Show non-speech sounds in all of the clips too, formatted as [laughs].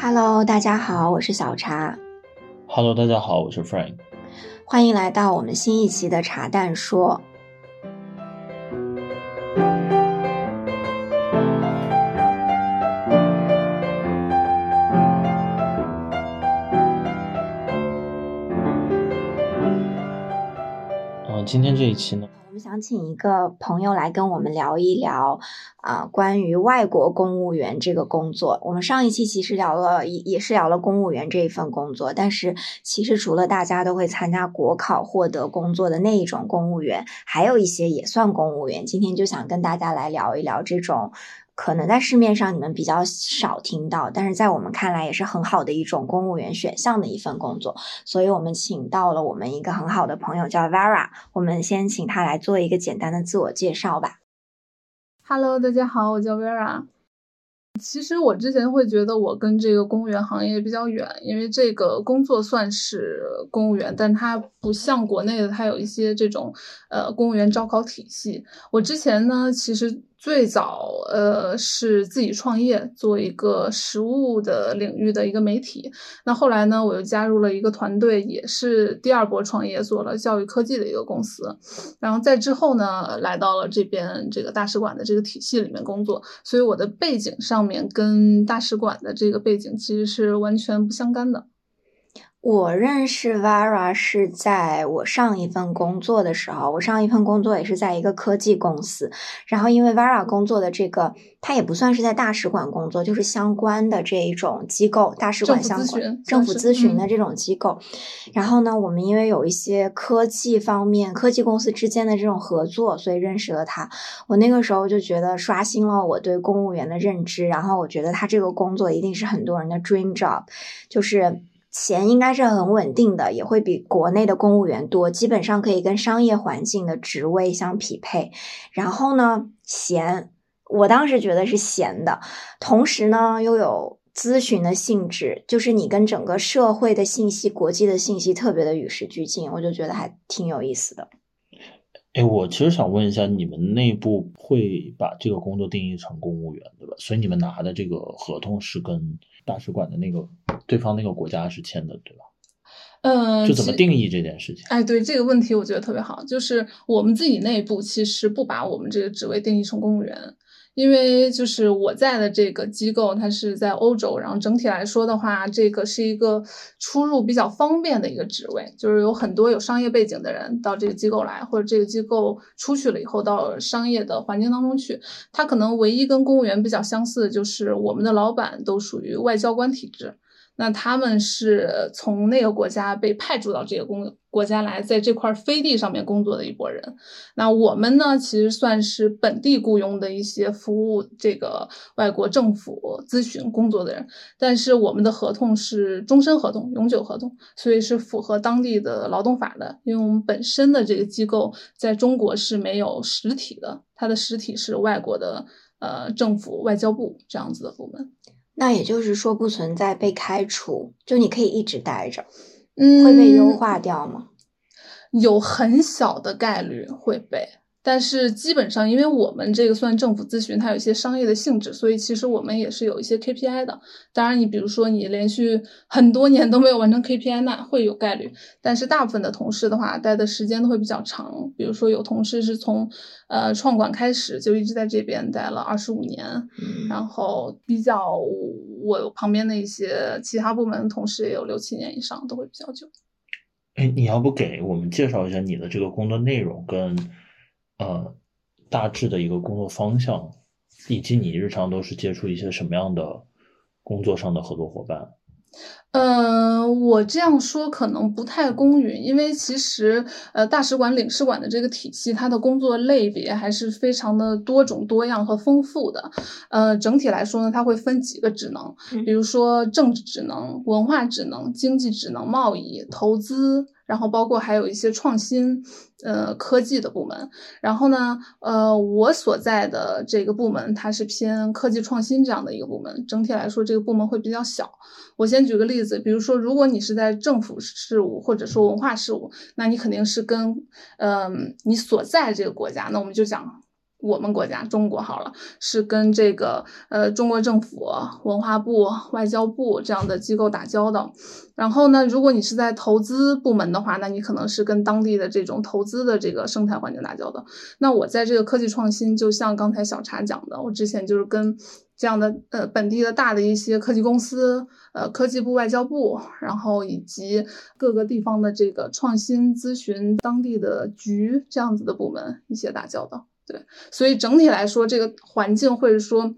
Hello，大家好，我是小茶。Hello，大家好，我是 Frank。欢迎来到我们新一期的茶蛋说。嗯、今天这一期呢，我想请一个朋友来跟我们聊一聊啊、关于外国公务员这个工作。我们上一期其实聊了，也也是聊了公务员这一份工作，但是其实除了大家都会参加国考获得工作的那一种公务员，还有一些也算公务员。今天就想跟大家来聊一聊这种。可能在市面上你们比较少听到，但是在我们看来也是很好的一种公务员选项的一份工作，所以我们请到了我们一个很好的朋友叫 Vera，我们先请他来做一个简单的自我介绍吧。Hello，大家好，我叫 Vera。其实我之前会觉得我跟这个公务员行业比较远，因为这个工作算是公务员，但它不像国内的，它有一些这种呃公务员招考体系。我之前呢，其实最早呃是自己创业，做一个实物的领域的一个媒体。那后来呢，我又加入了一个团队，也是第二波创业，做了教育科技的一个公司。然后在之后呢，来到了这边这个大使馆的这个体系里面工作，所以我的背景上面跟大使馆的这个背景其实是完全不相干的。我认识 Vara 是在我上一份工作的时候，我上一份工作也是在一个科技公司，然后因为 Vara 工作的这个，它也不算是在大使馆工作，就是相关的这一种机构，大使馆相关政政府咨询的嗯这种机构。然后呢，我们因为有一些科技方面、科技公司之间的这种合作，所以认识了他。我那个时候就觉得刷新了我对公务员的认知，然后我觉得他这个工作一定是很多人的 dream job，就是钱应该是很稳定的，也会比国内的公务员多，基本上可以跟商业环境的职位相匹配。然后呢，闲，我当时觉得是闲的，同时呢又有。咨询的性质就是你跟整个社会的信息、国际的信息特别的与时俱进，我就觉得还挺有意思的。哎，我其实想问一下，你们内部会把这个工作定义成公务员，对吧？所以你们拿的这个合同是跟大使馆的那个对方那个国家是签的，对吧？嗯，就怎么定义这件事情？哎，对这个问题，我觉得特别好，就是我们自己内部其实不把我们这个职位定义成公务员，因为就是我在的这个机构，它是在欧洲，然后整体来说的话，这个是一个出入比较方便的一个职位，就是有很多有商业背景的人到这个机构来，或者这个机构出去了以后到商业的环境当中去，它可能唯一跟公务员比较相似的就是我们的老板都属于外交官体制。那他们是从那个国家被派驻到这个公国家来，在这块飞地上面工作的一拨人。那我们呢，其实算是本地雇佣的一些服务这个外国政府咨询工作的人，但是我们的合同是终身合同、永久合同，所以是符合当地的劳动法的。因为我们本身的这个机构在中国是没有实体的，它的实体是外国的呃政府外交部这样子的部门。那也就是说，不存在被开除，就你可以一直待着，嗯，会被优化掉吗？有很小的概率会被，但是基本上，因为我们这个算政府咨询，它有一些商业的性质，所以其实我们也是有一些 KPI 的。当然，你比如说你连续很多年都没有完成 KPI，那会有概率。但是大部分的同事的话，待的时间都会比较长。比如说有同事是从呃创管开始就一直在这边待了二十五年，嗯然后比较我旁边的一些其他部门的同事也有六七年以上，都会比较久。哎，你要不给我们介绍一下你的这个工作内容跟呃大致的一个工作方向，以及你日常都是接触一些什么样的工作上的合作伙伴？呃，我这样说可能不太公允，因为其实呃，大使馆、领事馆的这个体系，它的工作类别还是非常的多种多样和丰富的。呃，整体来说呢，它会分几个职能，嗯比如说政治职能、文化职能、经济职能、贸易、投资，然后包括还有一些创新。呃，科技的部门，然后呢，呃，我所在的这个部门，它是偏科技创新这样的一个部门。整体来说，这个部门会比较小。我先举个例子，比如说，如果你是在政府事务或者说文化事务，那你肯定是跟，嗯、你所在这个国家，那我们就讲我们国家中国好了，是跟这个呃中国政府、文化部、外交部这样的机构打交道。然后呢，如果你是在投资部门的话，那你可能是跟当地的这种投资的这个生态环境打交道。那我在这个科技创新，就像刚才小茶讲的，我之前就是跟这样的呃本地的大的一些科技公司，呃科技部、外交部，然后以及各个地方的这个创新咨询当地的局这样子的部门一些打交道。对，所以整体来说，这个环境或者说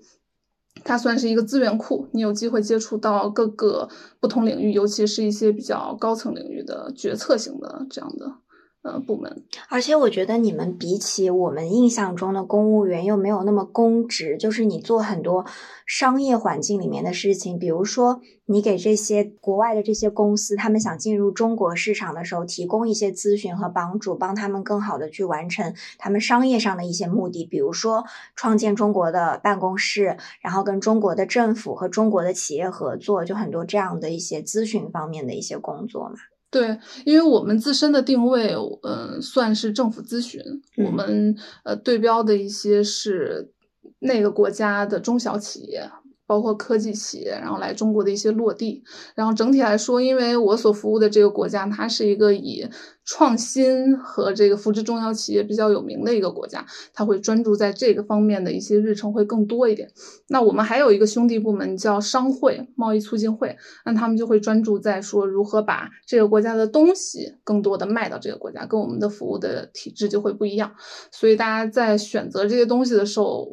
它算是一个资源库，你有机会接触到各个不同领域，尤其是一些比较高层领域的决策型的这样的。呃，部门，而且我觉得你们比起我们印象中的公务员，又没有那么公职，就是你做很多商业环境里面的事情，比如说你给这些国外的这些公司，他们想进入中国市场的时候，提供一些咨询和帮助，帮他们更好的去完成他们商业上的一些目的，比如说创建中国的办公室，然后跟中国的政府和中国的企业合作，就很多这样的一些咨询方面的一些工作嘛。对，因为我们自身的定位，嗯，算是政府咨询，我们呃对标的一些是那个国家的中小企业。包括科技企业，然后来中国的一些落地，然后整体来说，因为我所服务的这个国家，它是一个以创新和这个扶持中小企业比较有名的一个国家，它会专注在这个方面的一些日程会更多一点。那我们还有一个兄弟部门叫商会贸易促进会，那他们就会专注在说如何把这个国家的东西更多的卖到这个国家，跟我们的服务的体制就会不一样。所以大家在选择这些东西的时候，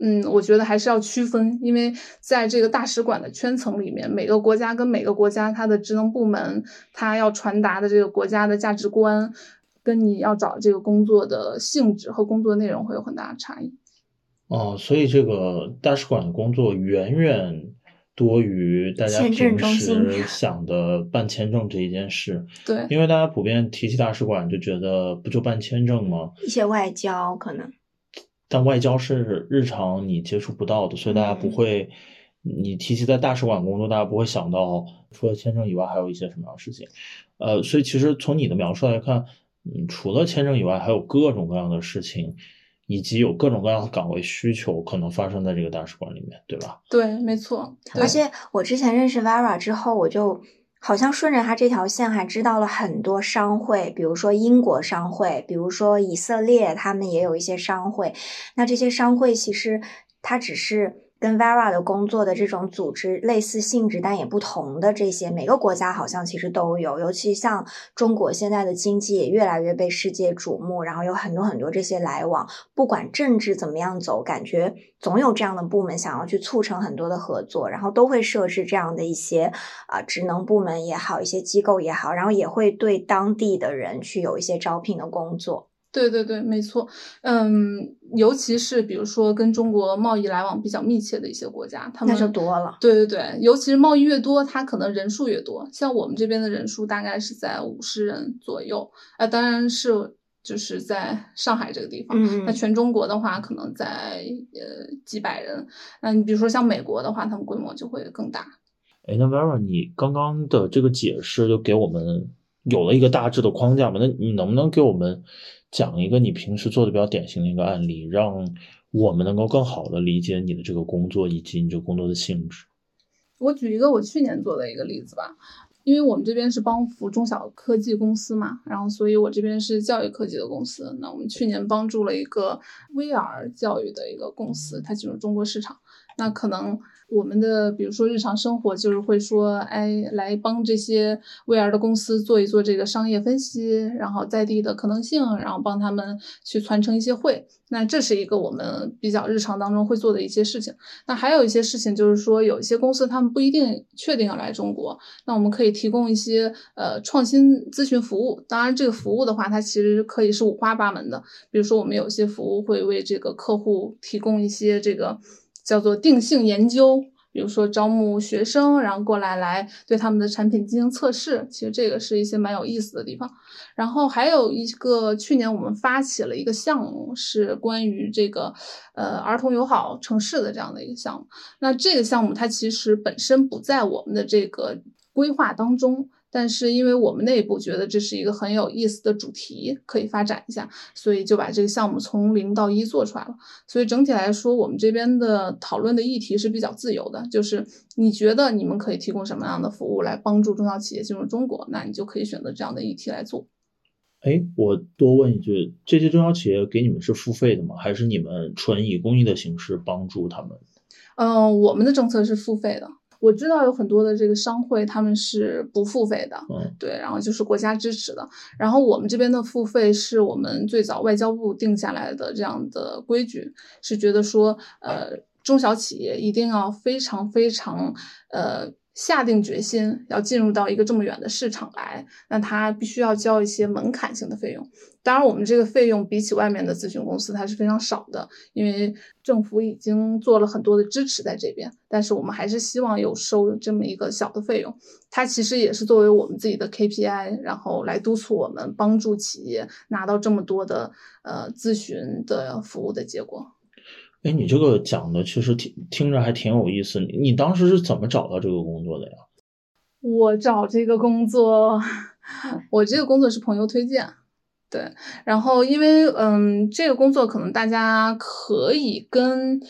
嗯，我觉得还是要区分，因为在这个大使馆的圈层里面，每个国家跟每个国家它的职能部门，它要传达的这个国家的价值观，跟你要找这个工作的性质和工作内容会有很大的差异。哦，所以这个大使馆的工作远远多于大家平时想的办签证这一件事。[laughs] 对，因为大家普遍提起大使馆就觉得不就办签证吗？一些外交可能。但外交是日常你接触不到的，所以大家不会，你提起在大使馆工作，大家不会想到除了签证以外还有一些什么样的事情。呃，所以其实从你的描述来看，嗯，除了签证以外，还有各种各样的事情，以及有各种各样的岗位需求可能发生在这个大使馆里面，对吧？对，没错。而且我之前认识 Vera 之后，我就。好像顺着他这条线，还知道了很多商会，比如说英国商会，比如说以色列，他们也有一些商会。那这些商会其实它只是。跟 Vera 的工作的这种组织类似性质，但也不同的这些，每个国家好像其实都有。尤其像中国现在的经济也越来越被世界瞩目，然后有很多很多这些来往。不管政治怎么样走，感觉总有这样的部门想要去促成很多的合作，然后都会设置这样的一些啊职能部门也好，一些机构也好，然后也会对当地的人去有一些招聘的工作。对对对，没错，嗯，尤其是比如说跟中国贸易来往比较密切的一些国家，他们那就多了。对对对，尤其是贸易越多，它可能人数越多。像我们这边的人数大概是在五十人左右，啊，当然是就是在上海这个地方。嗯那全中国的话，可能在呃几百人。那你比如说像美国的话，他们规模就会更大。哎，那 Vera，你刚刚的这个解释就给我们有了一个大致的框架嘛？那你能不能给我们？讲一个你平时做的比较典型的一个案例，让我们能够更好的理解你的这个工作以及你这个工作的性质。我举一个我去年做的一个例子吧，因为我们这边是帮扶中小科技公司嘛，然后所以我这边是教育科技的公司。那我们去年帮助了一个 VR 教育的一个公司，它进入中国市场。那可能。我们的比如说日常生活就是会说，哎，来帮这些 VR 的公司做一做这个商业分析，然后在地的可能性，然后帮他们去传承一些会。那这是一个我们比较日常当中会做的一些事情。那还有一些事情就是说，有一些公司他们不一定确定要来中国，那我们可以提供一些呃创新咨询服务。当然，这个服务的话，它其实可以是五花八门的。比如说，我们有些服务会为这个客户提供一些这个。叫做定性研究，比如说招募学生，然后过来来对他们的产品进行测试，其实这个是一些蛮有意思的地方。然后还有一个，去年我们发起了一个项目，是关于这个呃儿童友好城市的这样的一个项目。那这个项目它其实本身不在我们的这个规划当中。但是因为我们内部觉得这是一个很有意思的主题，可以发展一下，所以就把这个项目从零到一做出来了。所以整体来说，我们这边的讨论的议题是比较自由的，就是你觉得你们可以提供什么样的服务来帮助中小企业进入中国，那你就可以选择这样的议题来做。哎，我多问一句，这些中小企业给你们是付费的吗？还是你们纯以公益的形式帮助他们？嗯，我们的政策是付费的。我知道有很多的这个商会，他们是不付费的，嗯，对，然后就是国家支持的。然后我们这边的付费是我们最早外交部定下来的这样的规矩，是觉得说，呃，中小企业一定要非常非常，呃。下定决心要进入到一个这么远的市场来，那他必须要交一些门槛性的费用。当然，我们这个费用比起外面的咨询公司，它是非常少的，因为政府已经做了很多的支持在这边。但是我们还是希望有收这么一个小的费用，它其实也是作为我们自己的 KPI，然后来督促我们帮助企业拿到这么多的呃咨询的服务的结果。哎，你这个讲的确实听听着还挺有意思。你你当时是怎么找到这个工作的呀？我找这个工作，我这个工作是朋友推荐，对。然后因为嗯，这个工作可能大家可以跟。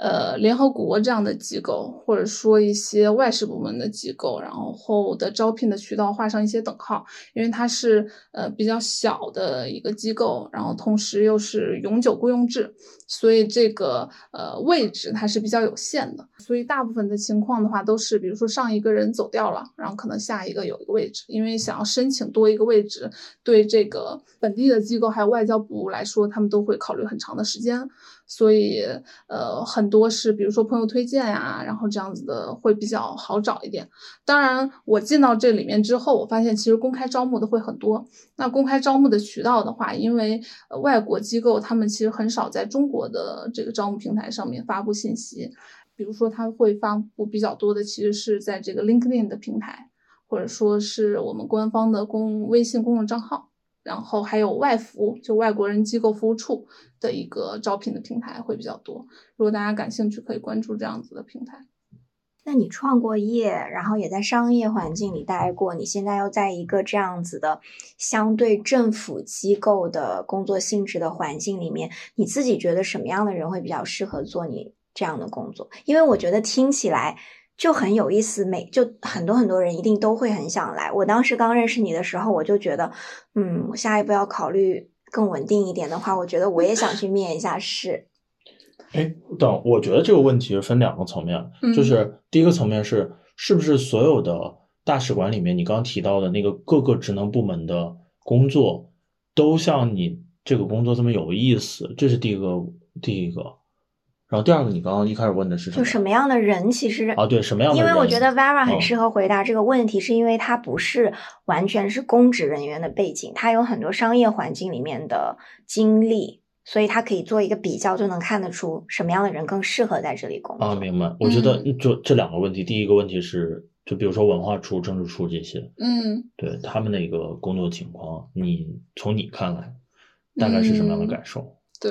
呃，联合国这样的机构，或者说一些外事部门的机构，然后的招聘的渠道画上一些等号，因为它是呃比较小的一个机构，然后同时又是永久雇佣制，所以这个呃位置它是比较有限的。所以大部分的情况的话，都是比如说上一个人走掉了，然后可能下一个有一个位置，因为想要申请多一个位置，对这个本地的机构还有外交部来说，他们都会考虑很长的时间。所以，呃，很多是比如说朋友推荐呀，然后这样子的会比较好找一点。当然，我进到这里面之后，我发现其实公开招募的会很多。那公开招募的渠道的话，因为外国机构他们其实很少在中国的这个招募平台上面发布信息，比如说他会发布比较多的，其实是在这个 LinkedIn 的平台，或者说是我们官方的公微信公众账号。然后还有外服，就外国人机构服务处的一个招聘的平台会比较多。如果大家感兴趣，可以关注这样子的平台。那你创过业，然后也在商业环境里待过，你现在又在一个这样子的相对政府机构的工作性质的环境里面，你自己觉得什么样的人会比较适合做你这样的工作？因为我觉得听起来。就很有意思，每就很多很多人一定都会很想来。我当时刚认识你的时候，我就觉得，嗯，我下一步要考虑更稳定一点的话，我觉得我也想去面一下试。哎，等，我觉得这个问题是分两个层面，就是第一个层面是，是不是所有的大使馆里面，你刚刚提到的那个各个职能部门的工作，都像你这个工作这么有意思？这是第一个，第一个。然后第二个，你刚刚一开始问的是什么？就什么样的人其实啊，对什么样的人？因为我觉得 Vera 很适合回答这个问题，是因为他不是完全是公职人员的背景，他有很多商业环境里面的经历，所以他可以做一个比较，就能看得出什么样的人更适合在这里工作。啊，明白。我觉得就这两个问题，第一个问题是，就比如说文化处、政治处这些，嗯，对他们的一个工作情况，你从你看来，大概是什么样的感受？对，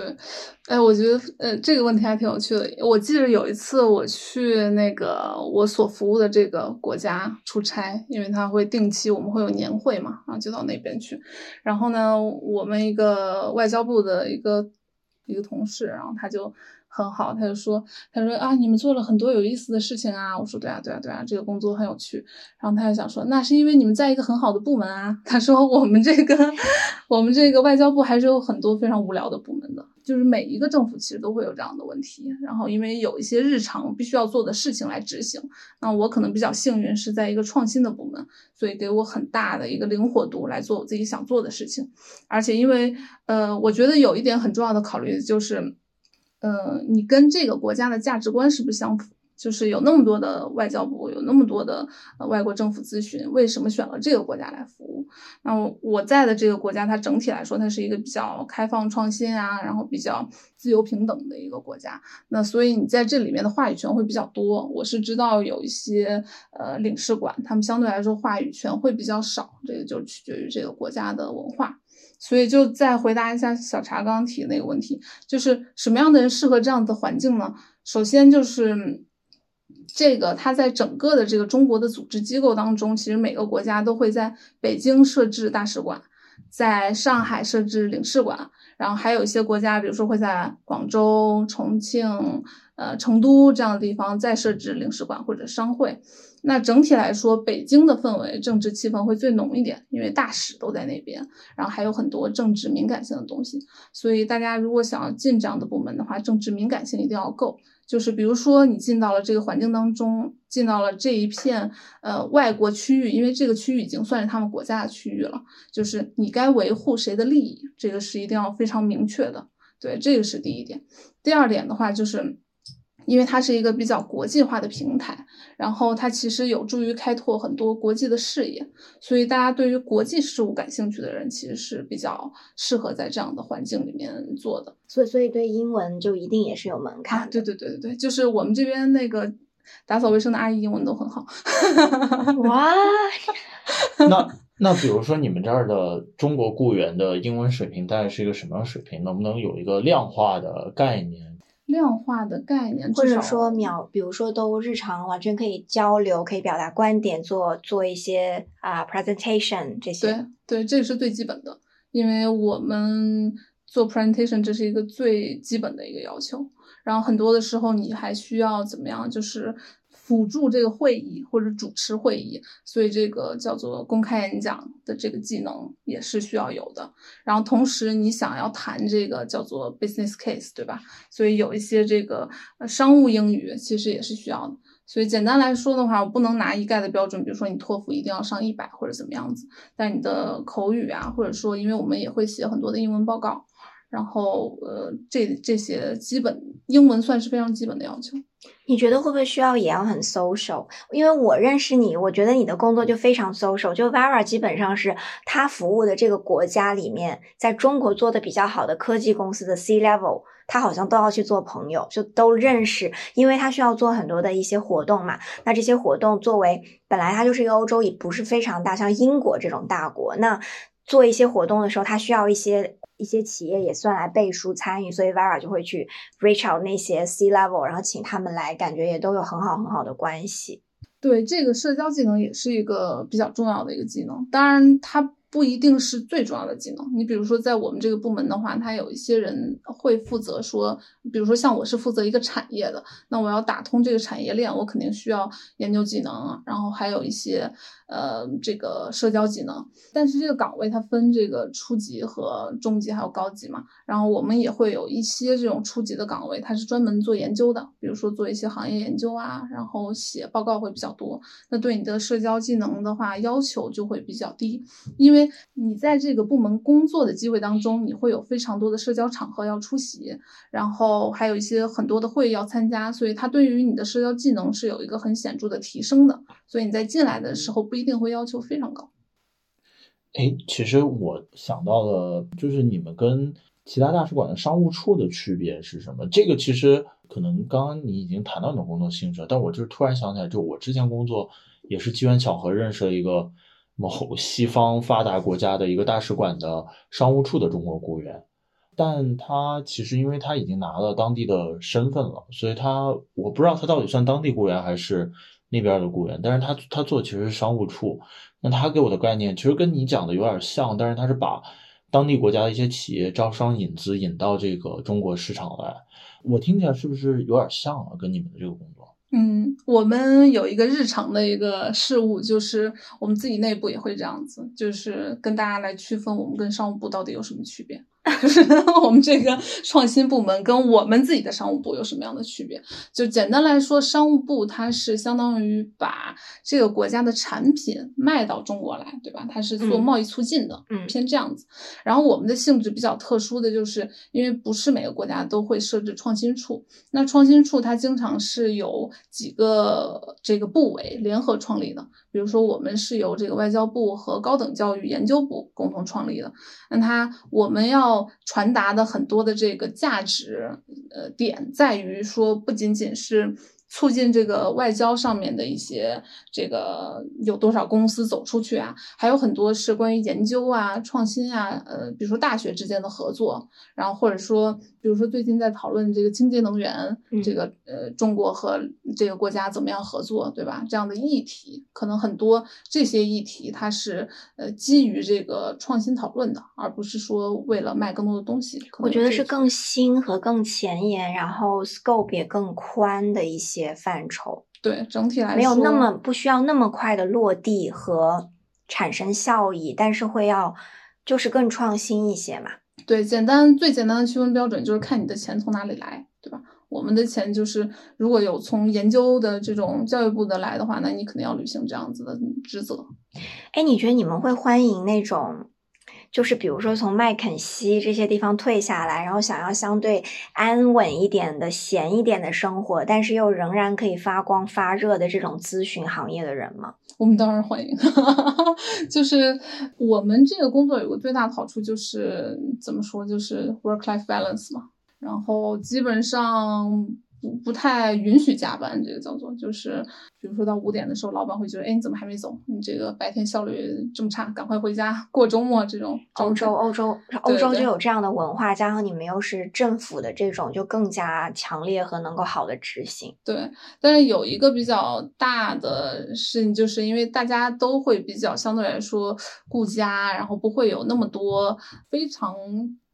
哎，我觉得，呃，这个问题还挺有趣的。我记得有一次我去那个我所服务的这个国家出差，因为他会定期我们会有年会嘛，然后就到那边去。然后呢，我们一个外交部的一个一个同事，然后他就。很好，他就说，他说啊，你们做了很多有意思的事情啊。我说对啊，对啊，对啊，这个工作很有趣。然后他就想说，那是因为你们在一个很好的部门啊。他说我们这个，[laughs] 我们这个外交部还是有很多非常无聊的部门的，就是每一个政府其实都会有这样的问题。然后因为有一些日常必须要做的事情来执行，那我可能比较幸运是在一个创新的部门，所以给我很大的一个灵活度来做我自己想做的事情。而且因为呃，我觉得有一点很重要的考虑就是。呃，你跟这个国家的价值观是不是相符？就是有那么多的外交部，有那么多的呃外国政府咨询，为什么选了这个国家来服务？那我我在的这个国家，它整体来说，它是一个比较开放、创新啊，然后比较自由平等的一个国家。那所以你在这里面的话语权会比较多。我是知道有一些呃领事馆，他们相对来说话语权会比较少，这个就取决于这个国家的文化。所以就再回答一下小茶刚提的那个问题，就是什么样的人适合这样的环境呢？首先就是这个它在整个的这个中国的组织机构当中，其实每个国家都会在北京设置大使馆，在上海设置领事馆，然后还有一些国家，比如说会在广州、重庆、呃成都这样的地方再设置领事馆或者商会。那整体来说，北京的氛围、政治气氛会最浓一点，因为大使都在那边，然后还有很多政治敏感性的东西。所以大家如果想要进这样的部门的话，政治敏感性一定要够。就是比如说你进到了这个环境当中，进到了这一片呃外国区域，因为这个区域已经算是他们国家的区域了，就是你该维护谁的利益，这个是一定要非常明确的。对，这个是第一点。第二点的话就是。因为它是一个比较国际化的平台，然后它其实有助于开拓很多国际的视野，所以大家对于国际事务感兴趣的人，其实是比较适合在这样的环境里面做的。所以，所以对英文就一定也是有门槛。对对对对对，就是我们这边那个打扫卫生的阿姨英文都很好。哇，[laughs] 那那比如说你们这儿的中国雇员的英文水平大概是一个什么样水平？能不能有一个量化的概念？量化的概念，或者说秒，比如说都日常完全可以交流，可以表达观点，做做一些啊 presentation 这些。对对，这个是最基本的，因为我们做 presentation 这是一个最基本的一个要求。然后很多的时候你还需要怎么样，就是。辅助这个会议或者主持会议，所以这个叫做公开演讲的这个技能也是需要有的。然后同时你想要谈这个叫做 business case，对吧？所以有一些这个商务英语其实也是需要的。所以简单来说的话，我不能拿一概的标准，比如说你托福一定要上一百或者怎么样子。但你的口语啊，或者说因为我们也会写很多的英文报告，然后呃这这些基本英文算是非常基本的要求。你觉得会不会需要也要很 social？因为我认识你，我觉得你的工作就非常 social。就 Vara 基本上是他服务的这个国家里面，在中国做的比较好的科技公司的 C level，他好像都要去做朋友，就都认识，因为他需要做很多的一些活动嘛。那这些活动作为本来它就是一个欧洲也不是非常大，像英国这种大国，那做一些活动的时候，他需要一些。一些企业也算来背书参与，所以 Vara 就会去 reach out 那些 C level，然后请他们来，感觉也都有很好很好的关系。对，这个社交技能也是一个比较重要的一个技能，当然它。不一定是最重要的技能。你比如说，在我们这个部门的话，他有一些人会负责说，比如说像我是负责一个产业的，那我要打通这个产业链，我肯定需要研究技能，然后还有一些呃这个社交技能。但是这个岗位它分这个初级和中级还有高级嘛，然后我们也会有一些这种初级的岗位，它是专门做研究的，比如说做一些行业研究啊，然后写报告会比较多。那对你的社交技能的话要求就会比较低，因为。为你在这个部门工作的机会当中，你会有非常多的社交场合要出席，然后还有一些很多的会议要参加，所以它对于你的社交技能是有一个很显著的提升的。所以你在进来的时候不一定会要求非常高。哎，其实我想到了，就是你们跟其他大使馆的商务处的区别是什么？这个其实可能刚刚你已经谈到你的工作性质，但我就是突然想起来，就我之前工作也是机缘巧合认识了一个。某西方发达国家的一个大使馆的商务处的中国雇员，但他其实因为他已经拿了当地的身份了，所以他我不知道他到底算当地雇员还是那边的雇员，但是他他做其实是商务处。那他给我的概念其实跟你讲的有点像，但是他是把当地国家的一些企业招商引资引到这个中国市场来，我听起来是不是有点像啊？跟你们的这个工作？嗯，我们有一个日常的一个事物，就是我们自己内部也会这样子，就是跟大家来区分我们跟商务部到底有什么区别。就 [laughs] 是我们这个创新部门跟我们自己的商务部有什么样的区别？就简单来说，商务部它是相当于把这个国家的产品卖到中国来，对吧？它是做贸易促进的，嗯，偏这样子。然后我们的性质比较特殊的就是，因为不是每个国家都会设置创新处，那创新处它经常是有几个这个部委联合创立的。比如说，我们是由这个外交部和高等教育研究部共同创立的。那它我们要传达的很多的这个价值，呃，点在于说，不仅仅是促进这个外交上面的一些这个有多少公司走出去啊，还有很多是关于研究啊、创新啊，呃，比如说大学之间的合作，然后或者说，比如说最近在讨论这个清洁能源，这个呃，中国和这个国家怎么样合作，对吧？这样的议题，可能很多这些议题它是呃基于这个创新讨论的，而不是说为了卖更多的东西。我觉得是更新和更前沿，然后 scope 也更宽的一些。些范畴，对整体来说没有那么不需要那么快的落地和产生效益，但是会要就是更创新一些嘛。对，简单最简单的区分标准就是看你的钱从哪里来，对吧？我们的钱就是如果有从研究的这种教育部的来的话，那你肯定要履行这样子的职责。哎，你觉得你们会欢迎那种？就是比如说从麦肯锡这些地方退下来，然后想要相对安稳一点的、闲一点的生活，但是又仍然可以发光发热的这种咨询行业的人吗？我们当然欢迎。[laughs] 就是我们这个工作有个最大的好处，就是怎么说，就是 work-life balance 嘛。然后基本上。不不太允许加班，这个叫做就是，比如说到五点的时候，老板会觉得，哎，你怎么还没走？你这个白天效率这么差，赶快回家过周末。这种欧洲，欧洲，欧洲就有这样的文化，加上你们又是政府的这种，就更加强烈和能够好的执行。对，但是有一个比较大的事情，就是因为大家都会比较相对来说顾家，然后不会有那么多非常。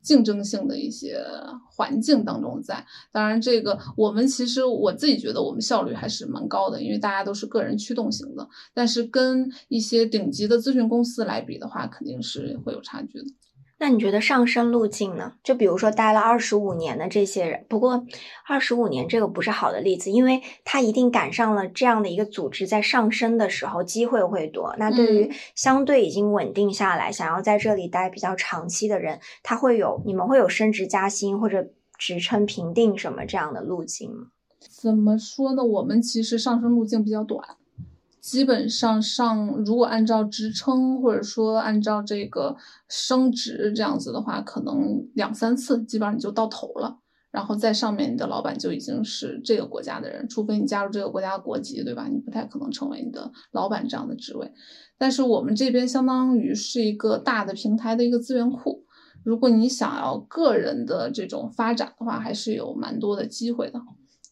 竞争性的一些环境当中，在当然，这个我们其实我自己觉得我们效率还是蛮高的，因为大家都是个人驱动型的。但是跟一些顶级的咨询公司来比的话，肯定是会有差距的。那你觉得上升路径呢？就比如说待了二十五年的这些人，不过二十五年这个不是好的例子，因为他一定赶上了这样的一个组织在上升的时候机会会多。那对于相对已经稳定下来，想要在这里待比较长期的人，他会有你们会有升职加薪或者职称评定什么这样的路径吗？怎么说呢？我们其实上升路径比较短。基本上上，如果按照职称或者说按照这个升职这样子的话，可能两三次基本上你就到头了。然后在上面你的老板就已经是这个国家的人，除非你加入这个国家的国籍，对吧？你不太可能成为你的老板这样的职位。但是我们这边相当于是一个大的平台的一个资源库，如果你想要个人的这种发展的话，还是有蛮多的机会的。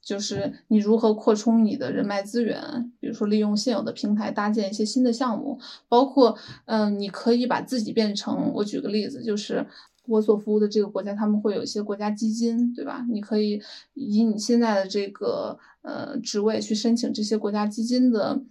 就是你如何扩充你的人脉资源，比如说利用现有的平台搭建一些新的项目，包括，嗯，你可以把自己变成，我举个例子，就是我所服务的这个国家，他们会有一些国家基金，对吧？你可以以你现在的这个呃职位去申请这些国家基金的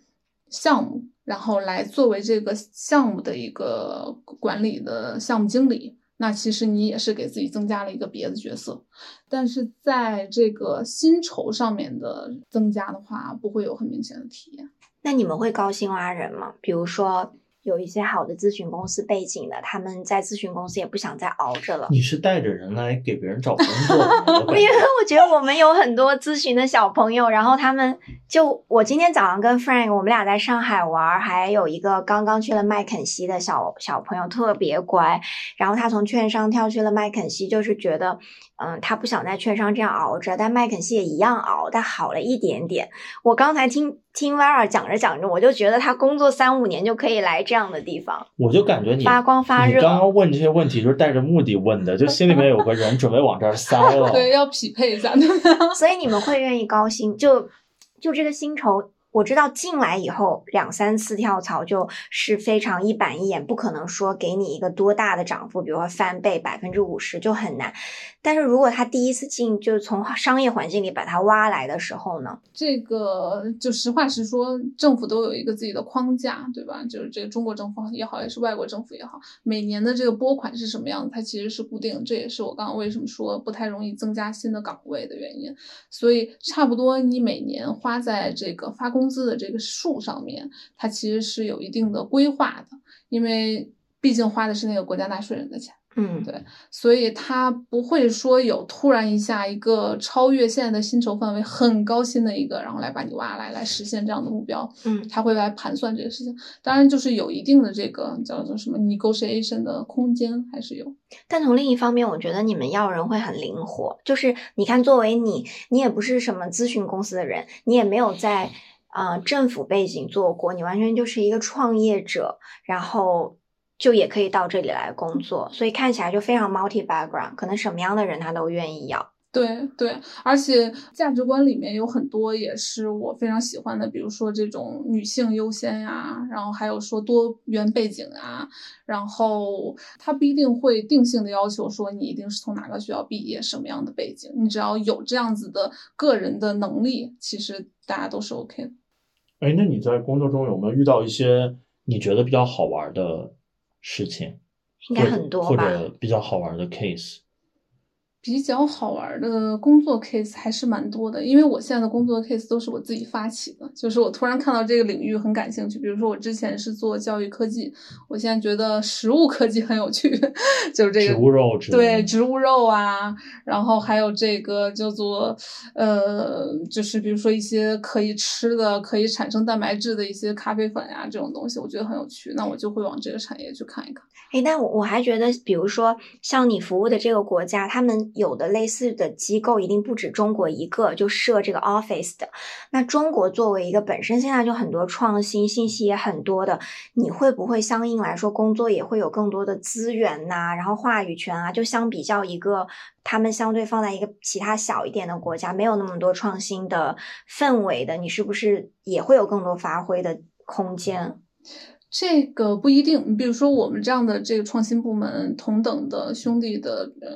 项目，然后来作为这个项目的一个管理的项目经理。那其实你也是给自己增加了一个别的角色，但是在这个薪酬上面的增加的话，不会有很明显的体验。那你们会高薪挖人吗？比如说。有一些好的咨询公司背景的，他们在咨询公司也不想再熬着了。你是带着人来给别人找工作？[laughs] 因为我觉得我们有很多咨询的小朋友，然后他们就我今天早上跟 Frank 我们俩在上海玩，还有一个刚刚去了麦肯锡的小小朋友特别乖，然后他从券商跳去了麦肯锡，就是觉得。嗯，他不想在券商这样熬着，但麦肯锡也一样熬，但好了一点点。我刚才听听 Vara 讲着讲着，我就觉得他工作三五年就可以来这样的地方。我就感觉你发光发热。你刚刚问这些问题就是带着目的问的，就心里面有个人准备往这儿塞了。[laughs] 对，要匹配一下。[laughs] 所以你们会愿意高薪？就就这个薪酬。我知道进来以后两三次跳槽就是非常一板一眼，不可能说给你一个多大的涨幅，比如说翻倍百分之五十就很难。但是如果他第一次进，就是从商业环境里把他挖来的时候呢？这个就实话实说，政府都有一个自己的框架，对吧？就是这个中国政府也好，也是外国政府也好，每年的这个拨款是什么样，它其实是固定。这也是我刚刚为什么说不太容易增加新的岗位的原因。所以差不多你每年花在这个发工。工资的这个数上面，它其实是有一定的规划的，因为毕竟花的是那个国家纳税人的钱。嗯，对，所以他不会说有突然一下一个超越现在的薪酬范围很高薪的一个，然后来把你挖来来实现这样的目标。嗯他会来盘算这个事情，当然就是有一定的这个叫做什么 negotiation 的空间还是有。但从另一方面，我觉得你们要人会很灵活。就是你看，作为你，你也不是什么咨询公司的人，你也没有在呃政府背景做过，你完全就是一个创业者，然后就也可以到这里来工作，所以看起来就非常 multi background，可能什么样的人他都愿意要。对对，而且价值观里面有很多也是我非常喜欢的，比如说这种女性优先呀，然后还有说多元背景啊，然后他不一定会定性的要求说你一定是从哪个学校毕业，什么样的背景，你只要有这样子的个人的能力，其实大家都是 OK 的。哎，那你在工作中有没有遇到一些你觉得比较好玩的事情？应该很多吧或者比较好玩的 case？比较好玩的工作 case 还是蛮多的，因为我现在的工作 case 都是我自己发起的，就是我突然看到这个领域很感兴趣，比如说我之前是做教育科技，我现在觉得食物科技很有趣，[laughs] 就是这个植物肉之类的对植物肉啊，然后还有这个叫做呃，就是比如说一些可以吃的、可以产生蛋白质的一些咖啡粉呀、这种东西，我觉得很有趣，那我就会往这个产业去看一看。哎，但我我还觉得，比如说像你服务的这个国家，他们有的类似的机构一定不止中国一个，就设这个 office 的。那中国作为一个本身现在就很多创新、信息也很多的，你会不会相应来说工作也会有更多的资源呐、然后话语权啊？就相比较一个他们相对放在一个其他小一点的国家，没有那么多创新的氛围的，你是不是也会有更多发挥的空间？这个不一定，比如说我们这样的这个创新部门，同等的兄弟的呃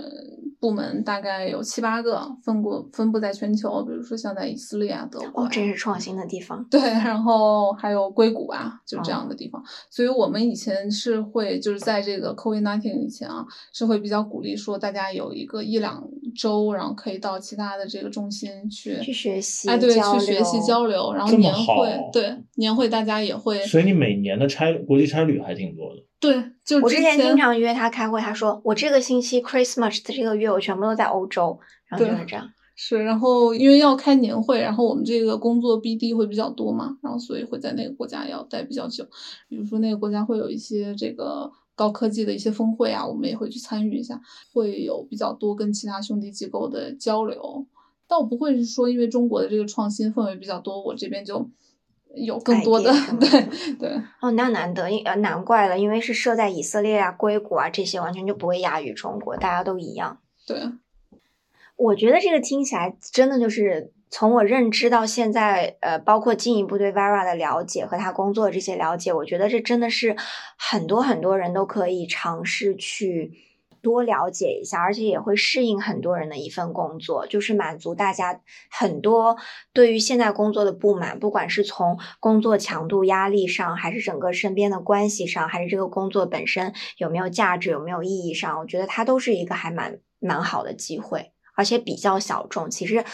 部门大概有七八个，分过分布在全球，比如说像在以色列啊、德国哦这，是创新的地方。对，然后还有硅谷啊，就这样的地方。所以我们以前是会就是在这个 COVID nineteen 以前啊，是会比较鼓励说大家有一个一两周，然后可以到其他的这个中心去去学习哎，对，去学习交流，然后这么年会好，对年会大家也会所以你每年的差国际差旅还挺多的。对，就是我之前前经常约他开会，他说我这个星期 Christmas 的这个月我全部都在欧洲，然后就是这样。是，然后因为要开年会，然后我们这个工作 BD 会比较多嘛，然后所以会在那个国家要待比较久。比如说那个国家会有一些这个高科技的一些峰会啊，我们也会去参与一下，会有比较多跟其他兄弟机构的交流。倒不会是说因为中国的这个创新氛围比较多，我这边就有更多的 [laughs] 对对哦，那难得，因呃难怪了，因为是设在以色列啊、硅谷啊这些，完全就不会亚于中国，大家都一样。对。我觉得这个听起来真的就是从我认知到现在，呃，包括进一步对 Vera 的了解和他工作的这些了解，我觉得这真的是很多很多人都可以尝试去多了解一下，而且也会适应很多人的一份工作，就是满足大家很多对于现在工作的不满，不管是从工作强度、压力上，还是整个身边的关系上，还是这个工作本身有没有价值、有没有意义上，我觉得它都是一个还蛮蛮好的机会。而且比较小众，其实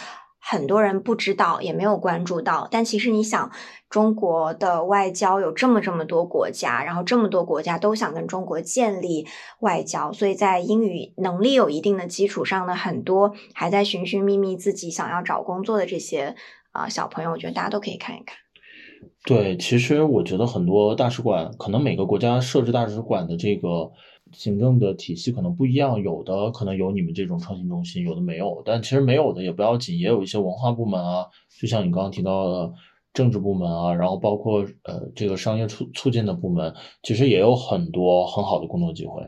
很多人不知道，也没有关注到。但其实你想，中国的外交有这么这么多国家，然后这么多国家都想跟中国建立外交，所以在英语能力有一定的基础上呢很多还在寻寻觅觅自己想要找工作的这些啊、小朋友，我觉得大家都可以看一看。对，其实我觉得很多大使馆，可能每个国家设置大使馆的这个行政的体系可能不一样，有的可能有你们这种创新中心，有的没有。但其实没有的也不要紧，也有一些文化部门啊，就像你刚刚提到的政治部门啊，然后包括呃这个商业促促进的部门，其实也有很多很好的工作机会。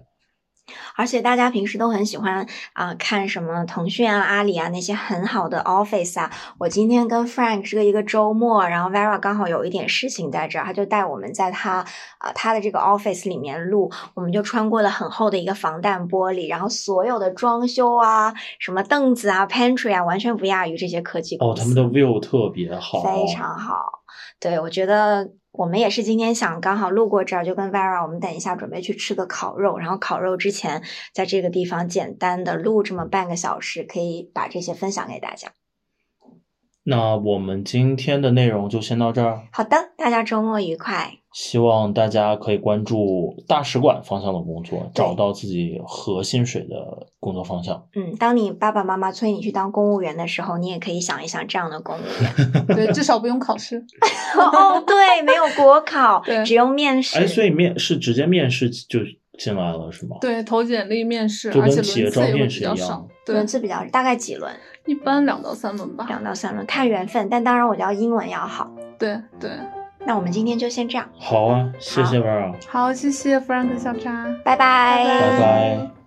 而且大家平时都很喜欢啊、看什么腾讯啊、阿里啊那些很好的 Office 啊。我今天跟 Frank 是个一个周末，然后 Vera 刚好有一点事情在这儿，他就带我们在他啊、他的这个 Office 里面录，我们就穿过了很厚的一个防弹玻璃，然后所有的装修啊、什么凳子啊、Pantry 啊，完全不亚于这些科技公哦，他们的 view 特别好，非常好。对，我觉得我们也是今天想刚好路过这儿，就跟 Vera，我们等一下准备去吃个烤肉，然后烤肉之前在这个地方简单的录这么半个小时，可以把这些分享给大家。那我们今天的内容就先到这儿。好的，大家周末愉快。希望大家可以关注大使馆方向的工作，找到自己核心水的工作方向。嗯，当你爸爸妈妈催你去当公务员的时候，你也可以想一想这样的公务员。[laughs] 对，至少不用考试。[laughs] 哦，对，没有国考对，只用面试。哎，所以面是直接面试就进来了是吗？对，投简历、面试，就而且跟企业招轮次也会比较少。对轮，次比较大概几轮，一般两到三轮吧。两到三轮，看缘分。但当然，我觉得英文要好。对对，那我们今天就先这样，好啊，谢谢 Vera，好，谢谢 Frank 小扎。拜拜拜拜拜。